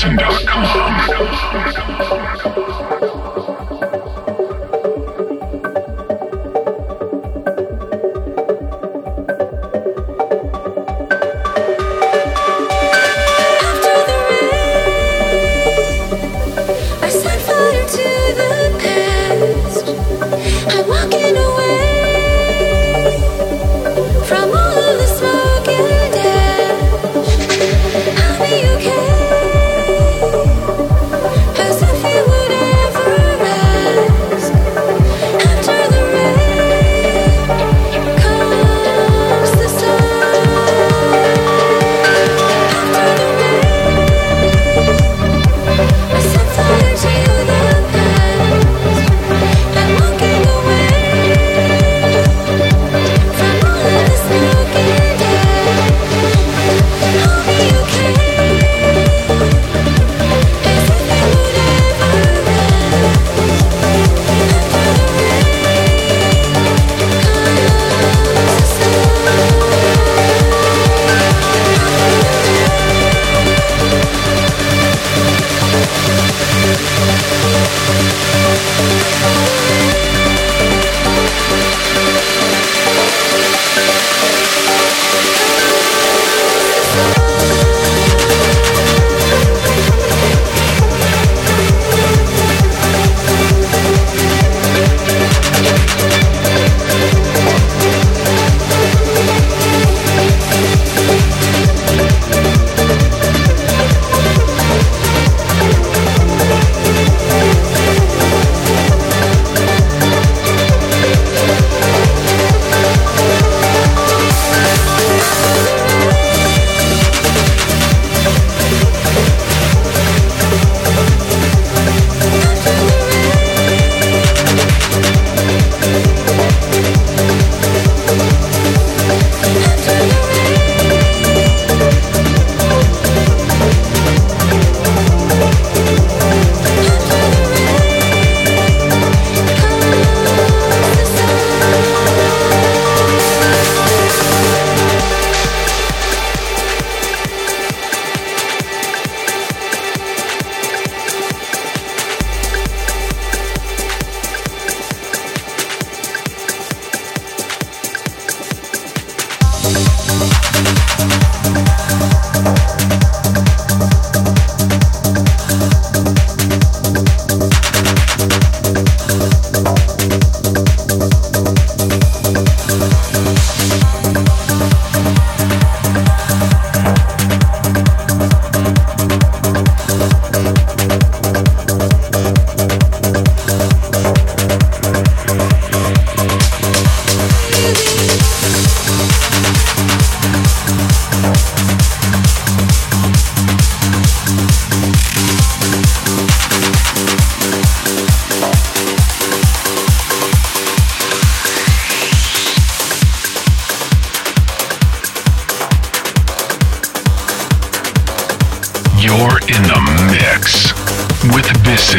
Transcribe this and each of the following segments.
Send off.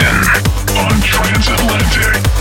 10 on Transatlantic.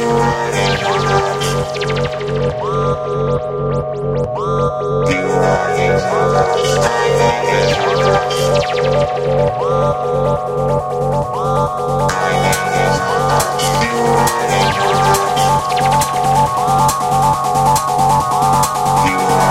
You. are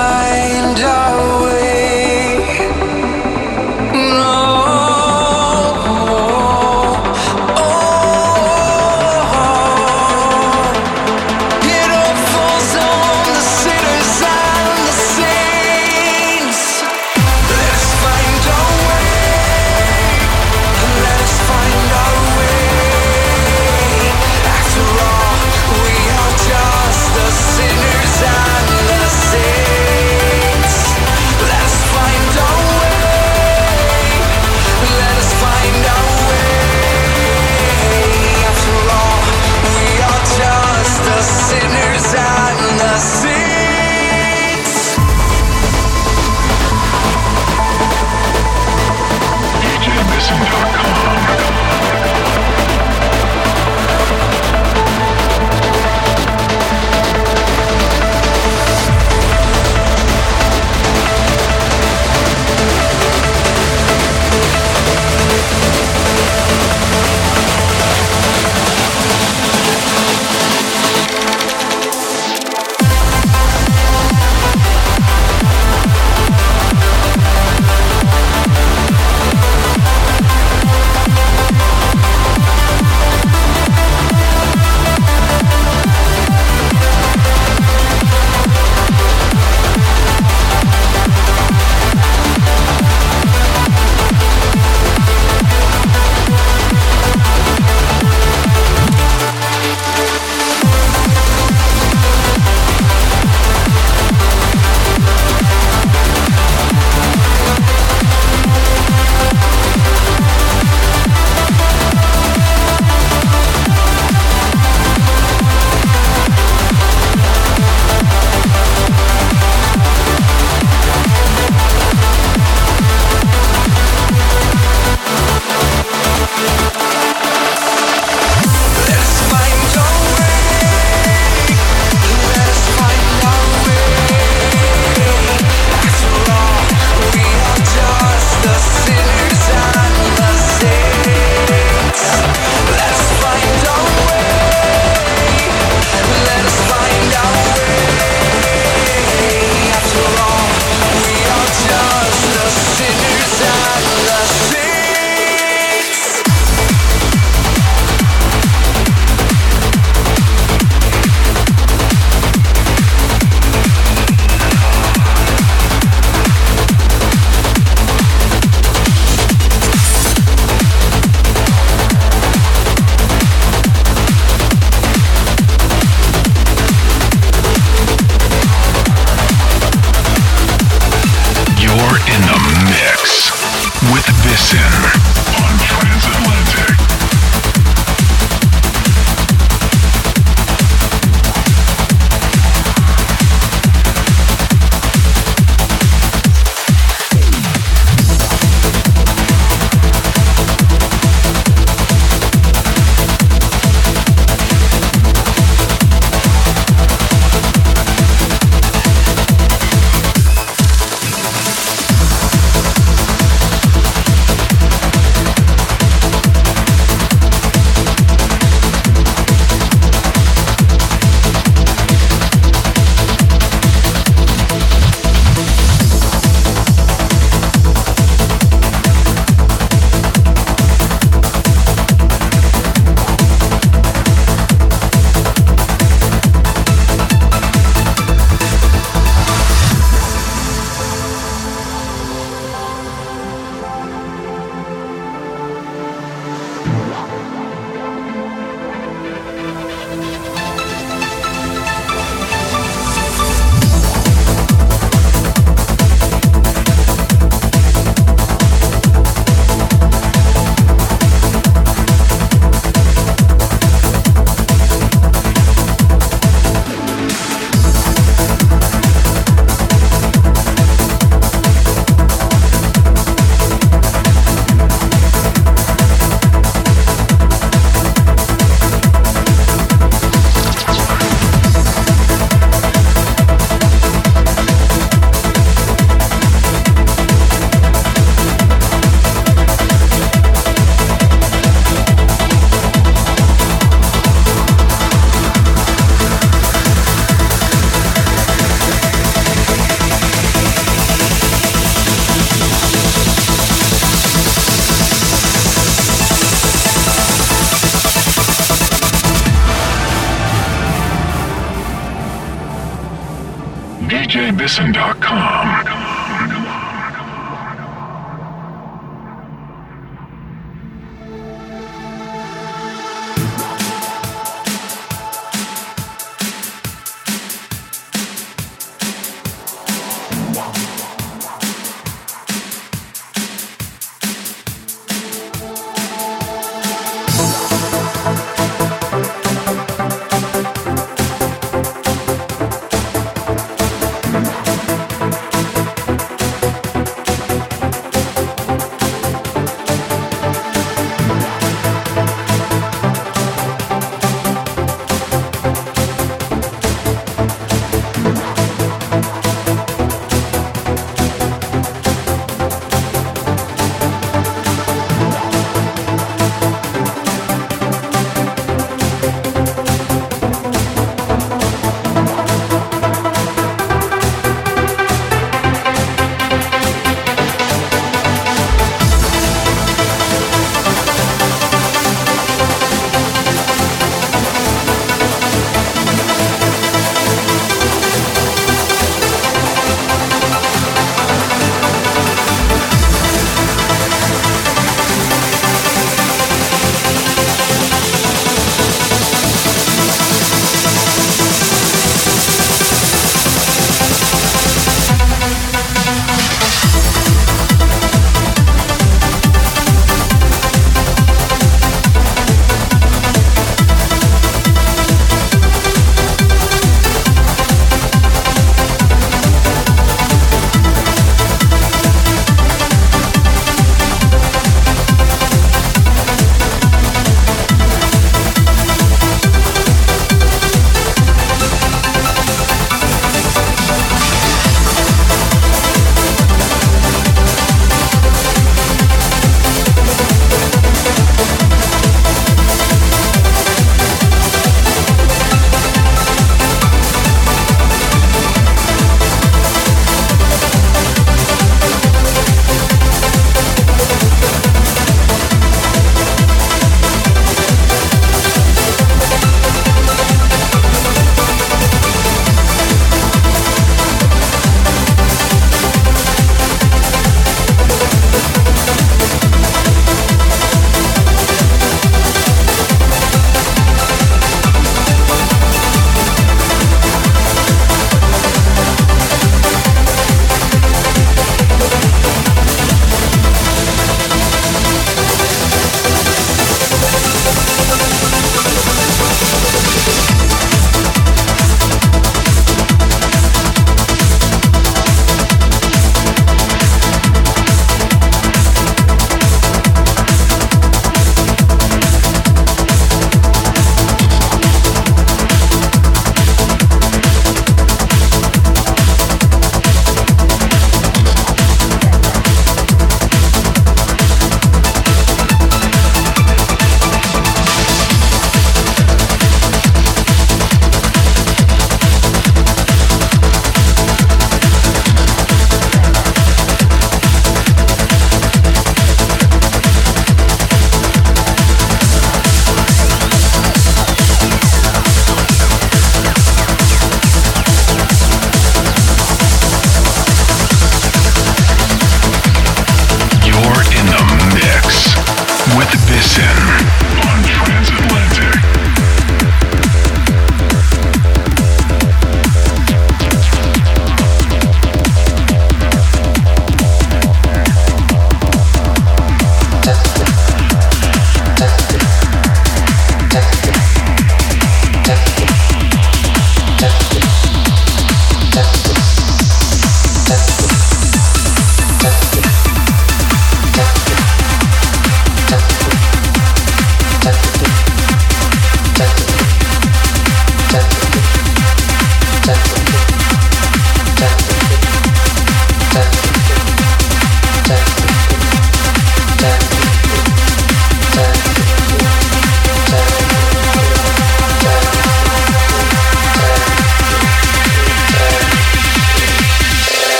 mine